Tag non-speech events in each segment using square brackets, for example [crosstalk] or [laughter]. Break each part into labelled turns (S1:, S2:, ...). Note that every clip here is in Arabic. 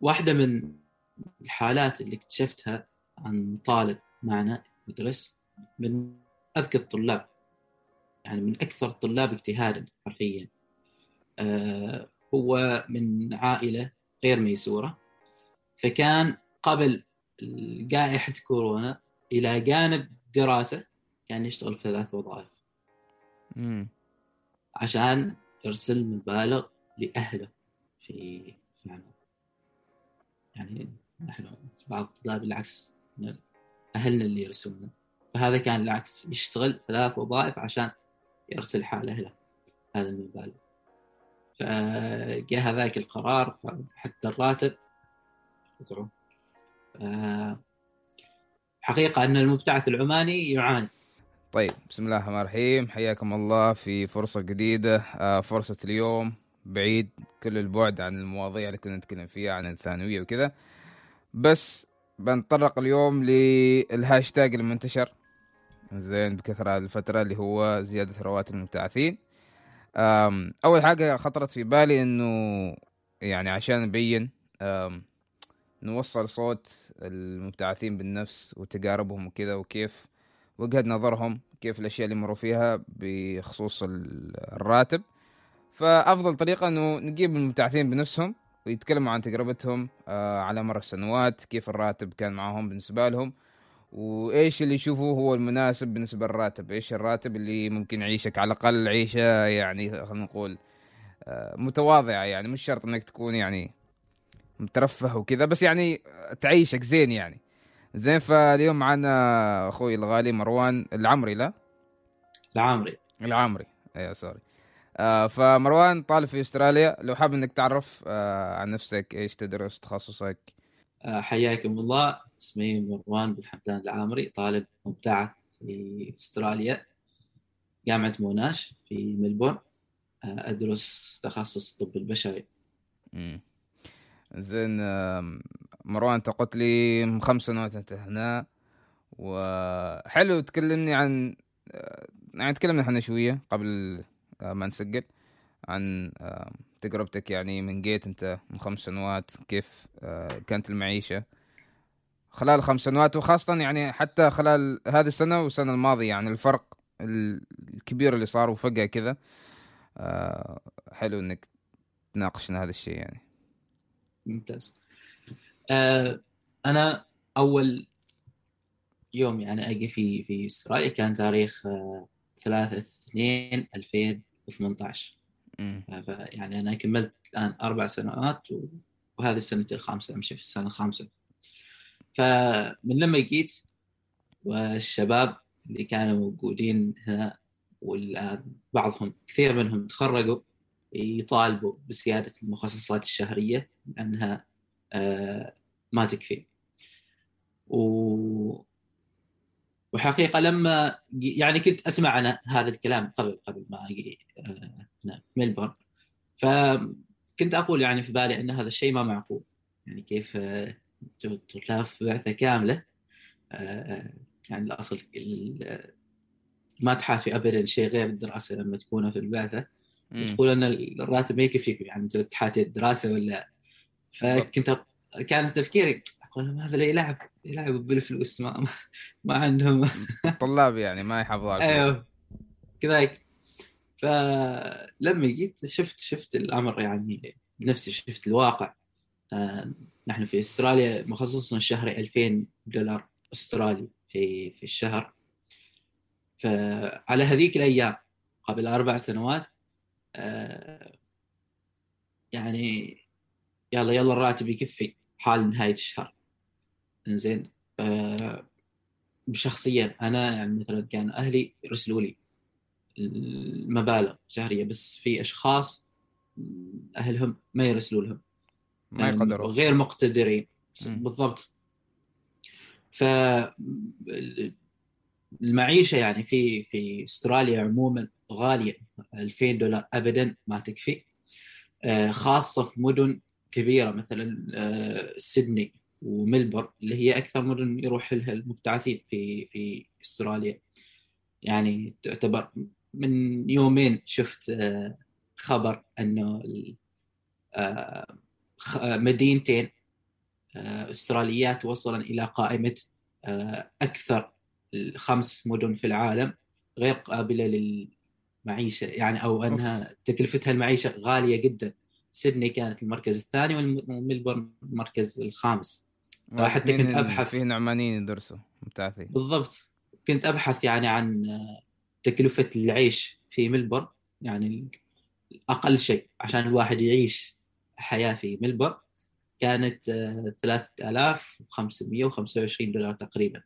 S1: واحدة من الحالات اللي اكتشفتها عن طالب معنا يدرس من أذكى الطلاب يعني من أكثر الطلاب اجتهادا حرفيا. آه هو من عائلة غير ميسورة فكان قبل جائحة كورونا إلى جانب دراسة كان يشتغل في ثلاث وظائف. عشان يرسل مبالغ لأهله في في العمل يعني نحن بعض الطلاب بالعكس من أهلنا اللي يرسلنا. فهذا كان العكس يشتغل ثلاث وظائف عشان يرسل حال أهله. هذا المبالغ فجاء هذاك القرار حتى الراتب حقيقة أن المبتعث العماني يعاني.
S2: طيب بسم الله الرحمن الرحيم. حياكم الله في فرصة جديدة. آه، فرصة اليوم بعيد كل البعد عن المواضيع اللي كنا نتكلم فيها عن الثانوية وكذا. بس بنطرق اليوم للهاشتاج المنتشر. زين بكثرة الفترة اللي هو زيادة رواتب المبتعثين. أول حاجة خطرت في بالي إنه يعني عشان نبين نوصل صوت المبتعثين بالنفس وتجاربهم وكذا وكيف وجهة نظرهم كيف الأشياء اللي مروا فيها بخصوص الراتب. فأفضل طريقة إنه نجيب المبتعثين بنفسهم ويتكلموا عن تجربتهم آه، على مر السنوات كيف الراتب كان معهم بالنسبة لهم وإيش اللي يشوفوه هو المناسب بالنسبة للراتب إيش الراتب اللي ممكن يعيشك على الأقل عيشة يعني خلينا نقول آه، متواضعة يعني مش شرط إنك تكون يعني مترفه وكذا بس يعني تعيشك زين يعني. زين فاليوم معنا أخوي الغالي مروان العمري لا؟
S1: العمري.
S2: العمري. أيوه سوري آه فمروان طالب في أستراليا لو حاب إنك تعرف آه عن نفسك إيش تدرس تخصصك؟
S1: آه حياكم الله. اسمي مروان بن حمدان العامري طالب مبتعث في أستراليا جامعة موناش في ملبورن. آه أدرس تخصص الطب البشري.
S2: امم زين مروان انت قلت لي خمس سنوات أنت هنا. وحلو تكلمني عن آه، يعني تكلمنا إحنا شوية قبل آه، ما نسجل. عن تجربتك يعني من جيت انت من خمس سنوات كيف آه، كانت المعيشة؟ خلال خمس سنوات وخاصة يعني حتى خلال هذه السنة والسنة الماضية يعني الفرق الكبير اللي صار وفجأة كذا. حلو إنك تناقشنا هذا الشيء يعني.
S1: ممتاز. آه أنا أول يوم يعني أجي في في استراليا كان تاريخ آه 3 2 2018 يعني أنا كملت الآن أربع سنوات وهذه السنة الخامسة أمشي في السنة الخامسة. فمن لما جيت والشباب اللي كانوا موجودين هنا والآن بعضهم كثير منهم تخرجوا يطالبوا بزيادة المخصصات الشهرية لأنها آه، ما تكفي. و وحقيقة لما يعني كنت أسمع عن هذا الكلام قبل قبل ما أجي آه، هنا ملبورن فكنت أقول يعني في بالي إن هذا الشيء ما معقول. يعني كيف آه، طلاب بعثة كاملة. يعني الأصل ما تحاتي ابدا شيء غير الدراسة لما تكونوا في البعثة. وتقول إن الراتب ما يكفيك يعني أنت تحاتي الدراسة ولا؟ فكنت كان تفكيري أقول هذا يلعب يلعب بالفلوس ما ما عندهم.
S2: طلاب يعني ما يحافظوا على
S1: أيوه كذلك. فلما جيت شفت شفت الأمر يعني بنفسي شفت الواقع. آه نحن في أستراليا مخصصنا الشهري 2000 دولار أسترالي في في الشهر. فعلى هذيك الأيام قبل أربع سنوات آه يعني يلا يلا الراتب يكفي حال نهاية الشهر. إنزين. آه شخصيا أنا يعني مثلا كان أهلي يرسلوا لي المبالغ شهرية بس في أشخاص أهلهم ما يرسلوا لهم.
S2: ما يعني يقدروا.
S1: غير مقتدرين. بالضبط. ف المعيشة يعني في في أستراليا عموما غالية 2000 دولار ابدا ما تكفي. آه، خاصة في مدن كبيرة مثلا آه، سيدني. وملبورن اللي هي أكثر مدن يروح لها المبتعثين في في أستراليا. يعني تعتبر من يومين شفت آه، خبر إنه آه، مدينتين آه، أستراليات وصلا إلى قائمة أكثر خمس مدن في العالم غير قابلة للمعيشة. يعني أو إنها تكلفتها المعيشة غالية جدا. سيدني كانت المركز الثاني وملبورن المركز الخامس.
S2: حتى كنت ابحث فيه نعمانيين يدرسوا ممتازين
S1: بالضبط. كنت أبحث يعني عن تكلفة العيش في ملبورن يعني أقل شيء عشان الواحد يعيش حياة في ملبورن كانت 3525 آه، دولار تقريبا.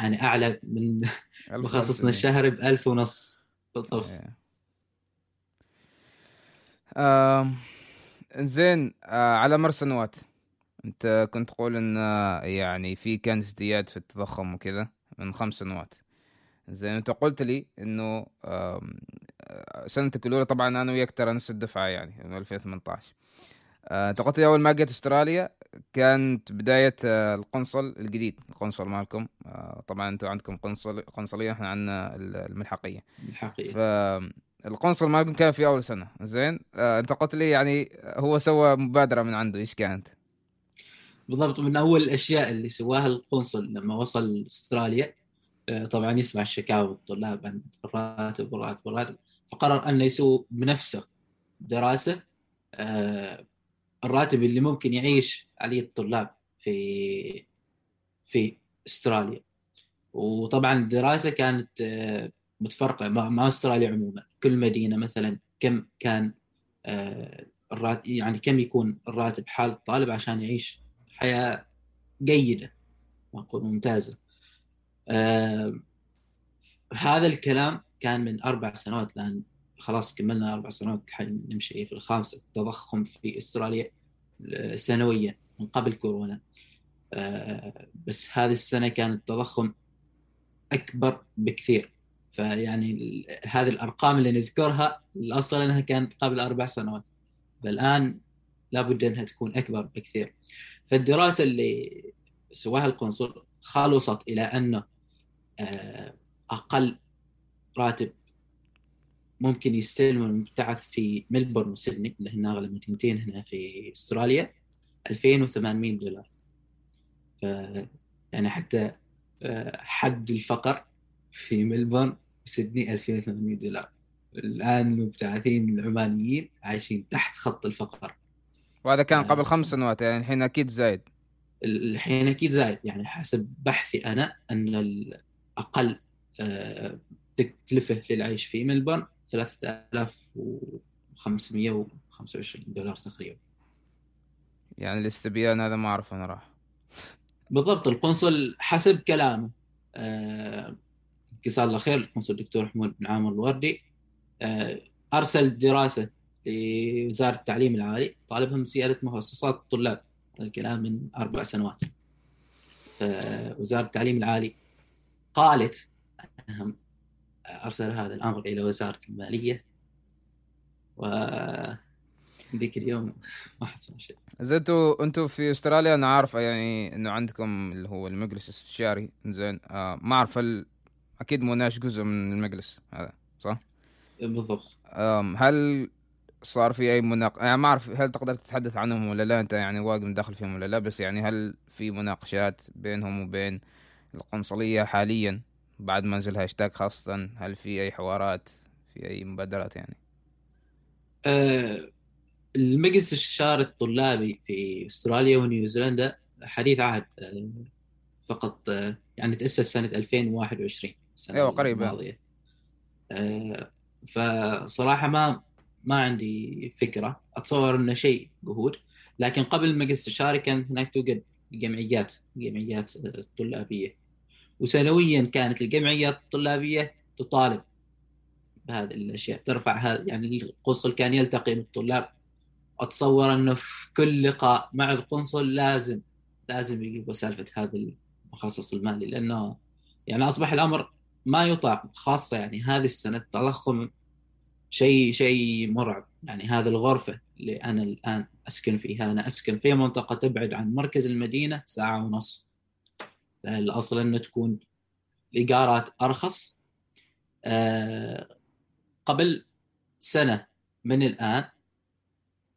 S1: يعني أعلى من [laughs] مخصصنا الشهر ب 1000 ونص. بالضبط.
S2: آه. زين آه على مر سنوات. انت كنت تقول ان آه، يعني في كان ازدياد في التضخم وكذا من خمس سنوات زين انت قلت لي انه آه، سنتك الأولى طبعا أنا وياك ترى نفس الدفعة يعني من 2018 آه، انت قلت لي أول ما جيت أستراليا كانت بداية القنصل الجديد القنصل مالكم. طبعا أنتم عندكم قنصل قنصلية إحنا عندنا الملحقية.
S1: الملحقية.
S2: القنصل مالكم كان في أول سنة زين؟ آه انت قلت لي يعني هو سوى مبادرة من عنده إيش كانت؟
S1: بالضبط من اول الأشياء اللي سواها القنصل لما وصل أستراليا آه طبعا يسمع الشكاوى الطلاب عن الراتب والراتب والراتب فقرر أنه يسوي بنفسه دراسة آه الراتب اللي ممكن يعيش عليه الطلاب في في أستراليا. وطبعا الدراسة كانت آه متفرقة مع أستراليا عموما. كل مدينة مثلا كم كان الراتب يعني كم يكون الراتب حال الطالب عشان يعيش حياة جيدة نقول ممتازة. آه، هذا الكلام كان من أربع سنوات لأن خلاص كملنا أربع سنوات نمشي في الخامسة التضخم في إستراليا آه، سنويا من قبل كورونا. بس هذه السنة كان التضخم أكبر بكثير. فيعني هذه الأرقام اللي نذكرها الأصل أنها كانت قبل أربع سنوات. فالآن لابد انها تكون اكبر بكثير. فالدراسة اللي سواها القنصل خلصت إلى انه آه، أقل راتب ممكن يستلم المبتعث في ملبورن وسيدني اللي هن أغلى مدينتين هنا في أستراليا 2800 دولار. ف يعني حتى آه، حد الفقر في ملبورن وسيدني 2800 دولار. الآن المبتعثين العمانيين عايشين تحت خط الفقر.
S2: وهذا كان قبل خمس سنوات يعني الحين أكيد زايد.
S1: الحين أكيد زايد. يعني حسب بحثي أنا أن الأقل آه، تكلفة للعيش في ملبورن 3525 دولار تقريبا.
S2: يعني الاستبيان هذا ما أعرف أنا راح.
S1: بالضبط القنصل حسب كلامه. آه، جزاه الله خير القنصل الدكتور حمود بن عامر الوردي. آه، أرسل دراسة لوزارة التعليم العالي طالبهم زياده مخصصات الطلاب الكلام من أربع سنوات. وزاره التعليم العالي قالت أنهم أرسل هذا الأمر إلى وزارة المالية. و ذيك اليوم ما حصل شيء.
S2: زين أنتوا أنتوا في أستراليا أنا عارف يعني إنه عندكم اللي هو المجلس الاستشاري زين آه ما أعرف هل أكيد مناش جزء من المجلس هذا صح؟
S1: بالضبط.
S2: هل صار في أي مناق يعني ما أعرف هل تقدر تتحدث عنهم ولا لا أنت يعني واقف داخل فيهم ولا لا بس يعني هل في مناقشات بينهم وبين القنصلية حاليا بعد ما نزل هاشتاج خاصة؟ هل في أي حوارات؟ في أي مبادرات يعني؟
S1: أه المجلس الشارع الطلابي في أستراليا ونيوزيلندا حديث عهد أه فقط أه يعني تأسس سنة 2021
S2: السنة أيوه
S1: آه فصراحة ما ما عندي فكرة. أتصور إنه شيء جهود. لكن قبل المجلس الاستشاري كانت هناك توجد جمعيات جمعيات طلابية. وسنويا كانت الجمعيات الطلابية تطالب بهذه الأشياء ترفع هذا يعني القنصل كان يلتقي بالطلاب. أتصور إنه في كل لقاء مع القنصل لازم لازم يجيبوا سالفة هذا المخصص المالي. لأنه يعني أصبح الأمر ما يطاق خاصة يعني هذه السنة التضخم شيء شيء مرعب. يعني هذه الغرفة اللي أنا الآن أسكن فيها أنا أسكن في منطقة تبعد عن مركز المدينة ساعة ونص. فالأصل انه تكون الإيجارات أرخص. آه قبل سنة من الآن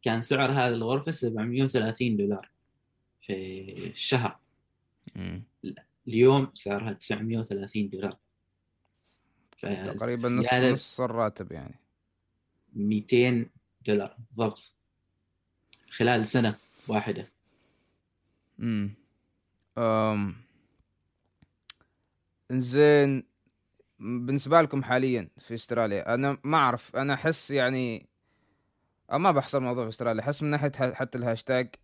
S1: كان سعر هذه الغرفة 730 دولار في الشهر. اليوم سعرها 930 دولار.
S2: تقريبا نص نص الراتب يعني.
S1: 200 دولار بالضبط خلال سنة واحدة
S2: امم أم... زين بالنسبة لكم حاليا في أستراليا أنا ما أعرف أنا أحس يعني ما بحصل الموضوع في أستراليا أحس من ناحية ح- حتى الهاشتاج.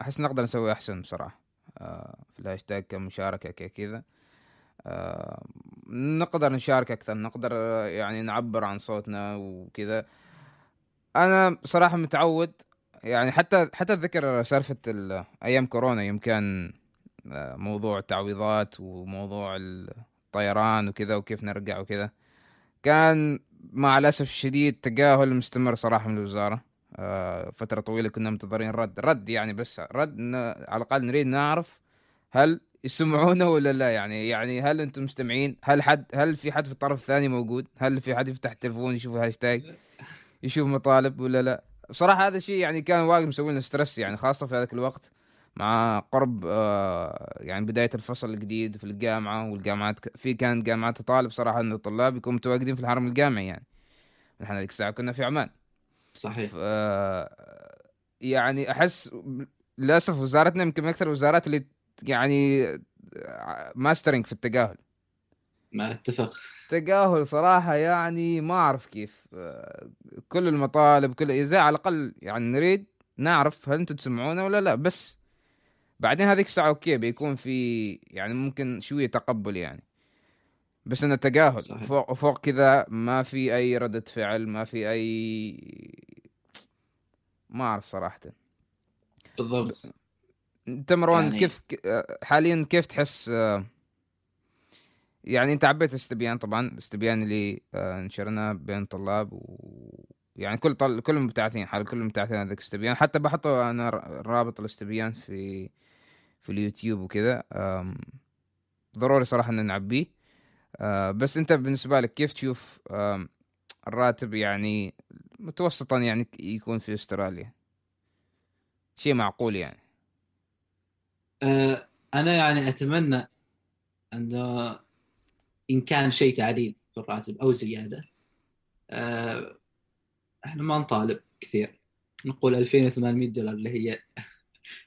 S2: أحس نقدر نسوي أحسن بصراحة أه، في الهاشتاج كمشاركة ك- كذا أه، نقدر نشارك أكثر نقدر أه، يعني نعبر عن صوتنا وكذا. أنا بصراحة متعود يعني حتى حتى اتذكر سالفة ال- أيام كورونا يوم كان آه، موضوع التعويضات وموضوع الطيران وكذا وكيف نرجع وكذا. كان مع الأسف الشديد تجاهل مستمر صراحة من الوزارة. آه، فترة طويلة كنا منتظرين رد رد يعني بس رد على الأقل نريد نعرف هل يسمعونا ولا لا؟ يعني يعني هل أنتم مستمعين؟ هل حد هل في حد في الطرف الثاني موجود؟ هل في حد يفتح التليفون يشوف الهاشتاج؟ يشوف مطالب ولا لا؟ بصراحة هذا الشيء يعني كان واقع مسوي لنا stress يعني خاصة في هذاك الوقت مع قرب آه، يعني بداية الفصل الجديد في الجامعة والجامعات في كان جامعات تطالب صراحة إن الطلاب يكونوا متواجدين في الحرم الجامعي يعني. نحن ذيك الساعة كنا في عمان.
S1: صحيح.
S2: يعني أحس للأسف وزارتنا يمكن من أكثر الوزارات اللي يعني mastering في التجاهل.
S1: ما أتفق.
S2: تجاهل صراحة يعني ما أعرف كيف آه، كل المطالب كل زي على الأقل يعني نريد نعرف هل أنتم تسمعونا ولا لا. بس بعدين هذيك الساعة okay بيكون في يعني ممكن شوية تقبل يعني. بس أنه تجاهل
S1: صحيح.
S2: فوق فوق كذا ما في أي ردة فعل ما في أي ما أعرف صراحة.
S1: بالضبط.
S2: أنت مروان
S1: يعني-
S2: كيف ك- حاليا كيف تحس آه، يعني انت عبيت الاستبيان طبعا الاستبيان اللي آه، نشرناه بين طلاب و يعني كل طل... كل المبتعثين حال كل المبتعثين هذاك الاستبيان حتى بحطه أنا رابط الاستبيان في في اليوتيوب وكذا ضروري صراحة ان نعبيه. آه، بس انت بالنسبة لك كيف تشوف الراتب يعني متوسطا يعني يكون في أستراليا؟ شيء معقول يعني.
S1: آه، أنا يعني أتمنى انه إن كان شيء تعديل في الراتب أو زيادة. آه، إحنا ما نطالب كثير. نقول 2800 دولار اللي هي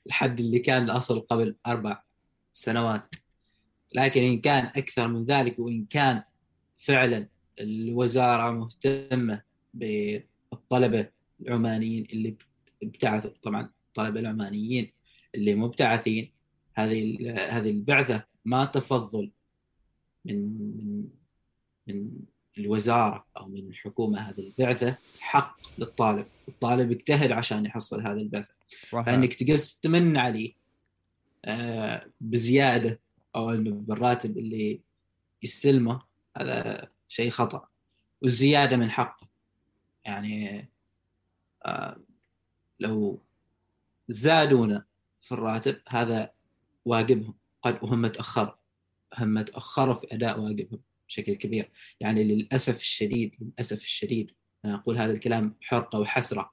S1: الحد اللي كان الأصل قبل أربع سنوات. لكن إن كان أكثر من ذلك وإن كان فعلا الوزارة مهتمة بالطلبة العمانيين اللي ابتعثوا طبعا الطلبه العمانيين اللي مبتعثين هذه هذه البعثة ما تفضل من من من الوزارة أو من الحكومة هذه البعثة حق للطالب، الطالب اجتهد عشان يحصل هذه البعثة،
S2: صح
S1: فإنك تجلس تمن عليه آه، بزيادة أو بالراتب اللي يستلمه هذا شيء خطأ. والزيادة من حقه. يعني آه، لو زادونا في الراتب هذا واجبهم. قد وهم تاخروا هم تأخروا في أداء واجبهم بشكل كبير. يعني للأسف الشديد للأسف الشديد أنا أقول هذا الكلام حرقة وحسرة.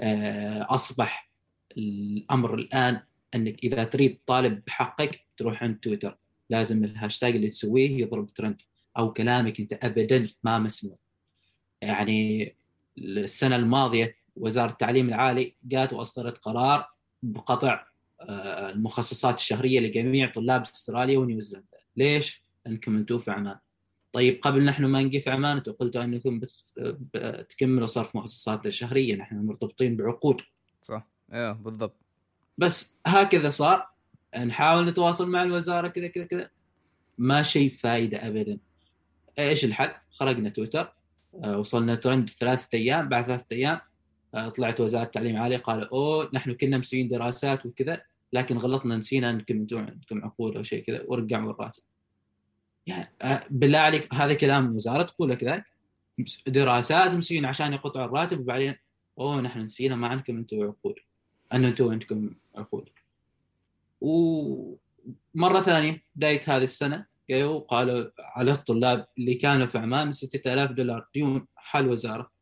S1: آه، أصبح الأمر الآن أنك إذا تريد طالب بحقك تروح عند تويتر. لازم الهاشتاج اللي تسويه يضرب ترند أو كلامك أنت ابدا ما مسموع. يعني السنة الماضية وزارة التعليم العالي جات وأصدرت قرار بقطع المخصصات الشهرية لجميع طلاب استراليا ونيوزيلندا. ليش؟ لانكم أنتم في عمان. طيب قبل نحن ما نجي في عمان أنتم قلتوا انكم بت- بتكملوا صرف مخصصات الشهريه نحن مرتبطين بعقود.
S2: صح. أيوه بالضبط.
S1: بس هكذا صار. نحاول نتواصل مع الوزارة كذا كذا كذا. ما شيء فايدة ابدا. إيش الحل؟ خرجنا تويتر. آه، وصلنا ترند ثلاثة أيام بعد ثلاثة أيام آه، طلعت وزارة التعليم العالي قالوا أوه نحن كنا مسويين دراسات وكذا لكن غلطنا نسينا انكم أنتم عندكم عقود أو شيء كذا ورجعوا الراتب. يعني آه، بالله عليك هذا كلام الوزاره تقول لك ذاك دراسات مسويين عشان يقطعوا الراتب وبعدين أوه نحن نسينا ما عندكم أنتم عقود ان أنتم عندكم عقود. ومره ثانية بداية هذه السنة قالوا على الطلاب اللي كانوا في عمان 6000 دولار ديون حال وزارة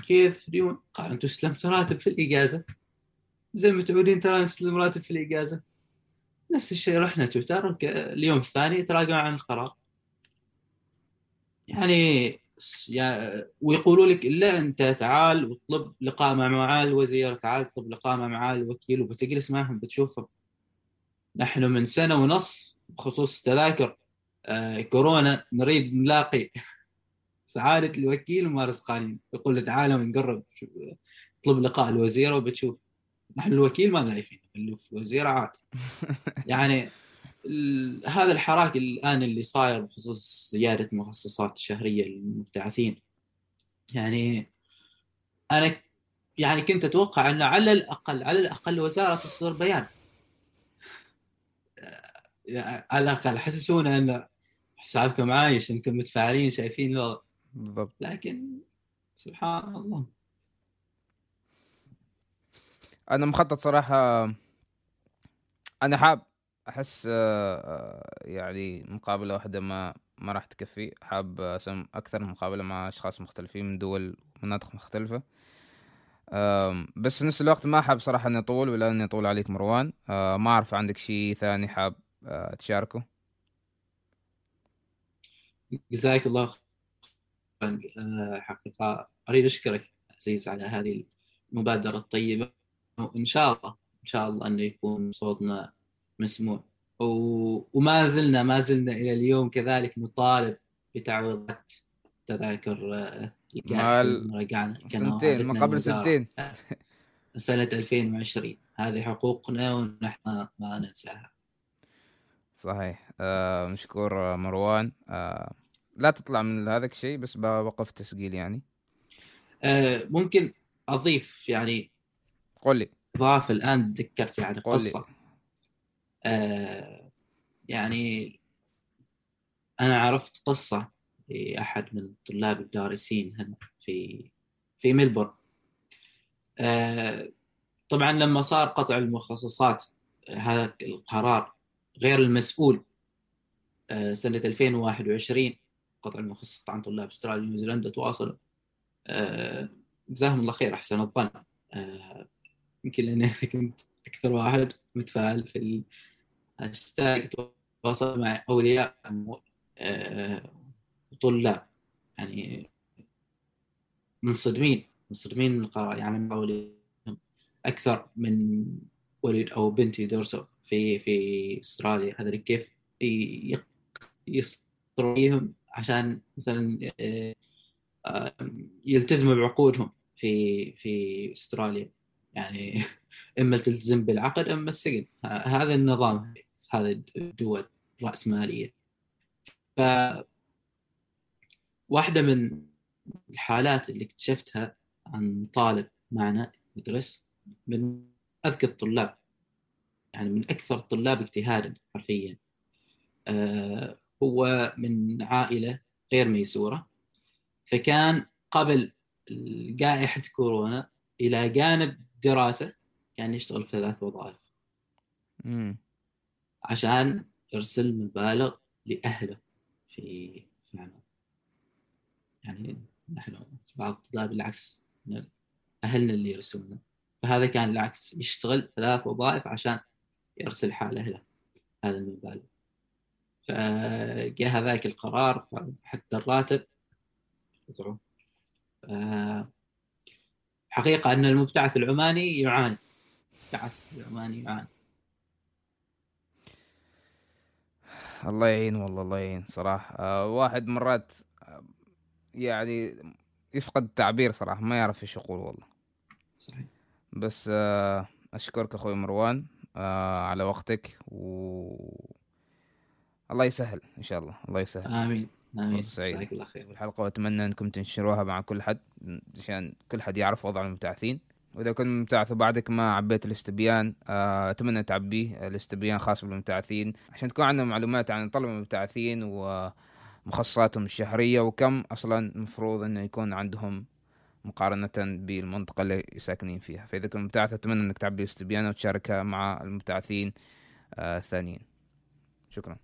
S1: كيف ديون؟ قال أنتم استلمتوا راتب في الإجازة. زي متعودين ترى نستلم راتب في الإجازة. نفس الشيء رحنا تويتر. اليوم الثاني تراجعوا عن القرار. يعني ويقولوا لك إلا أنت تعال واطلب لقاء مع معالي الوزير تعال اطلب لقاء مع معالي الوكيل وبتجلس معهم بتشوفهم. نحن من سنة ونص بخصوص تذاكر آه، كورونا نريد نلاقي سعادة الوكيل ومارس قانون يقول له تعال ونقرب اطلب لقاء الوزير وبتشوف. نحن الوكيل ما نعرفين اللي في الوزير عادي. [laughs] يعني هذا الحراك الآن اللي صاير بخصوص زيادة المخصصات الشهرية للمبتعثين. يعني أنا يعني كنت أتوقع أنه على الاقل على الأقل وزارة تصدر بيان. آه، على الأقل حسسونا أن حسابكم عايش أنكم متفاعلين شايفين الوضع.
S2: بالضبط.
S1: لكن سبحان الله.
S2: أنا مخطط صراحة أنا حاب أحس آه، آه، يعني مقابلة واحدة ما ما راح تكفي. حاب اسم أكثر مقابلة مع أشخاص مختلفين من دول مناطق مختلفة. بس في نفس الوقت ما حاب صراحة إني أطول ولا إني أطول عليك مروان. آه، ما أعرف عندك شيء ثاني حاب تشاركه؟
S1: جزاك الله حقيقة أريد أشكرك عزيز على هذه المبادرة الطيبة وإن شاء الله إن شاء الله انه يكون صوتنا مسموع. و... وما زلنا ما زلنا إلى اليوم كذلك نطالب بتعويضات تذاكر
S2: آه، رجعنا سنتين ما قبل سنتين.
S1: سنة 2020 هذه حقوقنا ونحن ما ننساها.
S2: صحيح. آه مشكور مروان. آه لا تطلع من هذا الشيء بس بوقف تسجيل يعني.
S1: آه ممكن أضيف يعني
S2: قول لي.
S1: إضافة الآن تذكرت يعني قصة. آه يعني أنا عرفت قصة لأحد من الطلاب الدارسين هنا في في ملبورن آه طبعا لما صار قطع المخصصات هذا القرار غير المسؤول آه سنة 2021 قطع المخصصات عن طلاب أستراليا ونيوزيلندا تواصلوا آه جزاهم الله خير أحسن الظن. آه يمكن لأني كنت أكثر واحد متفاعل في الهاشتاج تواصل مع أولياء وطلاب آه، يعني منصدمين منصدمين من القرار. يعني اولياء أكثر من ولد أو بنت يدرسوا في في أستراليا. هذا كيف يصروا عشان مثلا آه، يلتزموا بعقودهم في في أستراليا. يعني [laughs] إما تلتزم بالعقد اما السجن هذا النظام هذه الدول الرأسمالية. ف واحدة من الحالات اللي اكتشفتها عن طالب معنا يدرس من أذكى الطلاب يعني من أكثر الطلاب اجتهادا حرفيا. آه هو من عائلة غير ميسورة فكان قبل جائحة كورونا إلى جانب دراسة كان يشتغل في ثلاث وظائف. عشان يرسل مبالغ لأهله في في العمل يعني نحن بعض الطلاب بالعكس أهلنا اللي يرسلنا فهذا كان العكس يشتغل ثلاث وظائف عشان يرسل حال اهله هذا المبالغ. فجاء هذاك القرار حتى الراتب. حقيقة أن المبتعث العماني يعاني المبتعث العماني يعاني
S2: الله يعين والله الله يعين صراحة. آه واحد مرات آه يعني يفقد التعبير صراحة ما يعرف إيش يقول والله.
S1: صحيح.
S2: بس آه أشكرك أخوي مروان آه على وقتك و الله يسهل إن شاء الله. الله يسهل.
S1: آمين. آمين. جزاك الله خير.
S2: الحلقة وأتمنى أنكم تنشروها مع كل حد عشان كل حد يعرف وضع المبتعثين. وإذا كنت مبتعث وبعدك ما عبيت الاستبيان آه، أتمنى تعبيه الاستبيان خاص بالمبتعثين. عشان تكون عندنا معلومات عن طلب المبتعثين ومخصصاتهم الشهرية وكم أصلا المفروض إنه يكون عندهم مقارنة بالمنطقة اللي ساكنين فيها. فإذا كنت مبتعث أتمنى أنك تعبي الاستبيان وتشاركها مع المبتعثين آه، الثانيين. شكرا.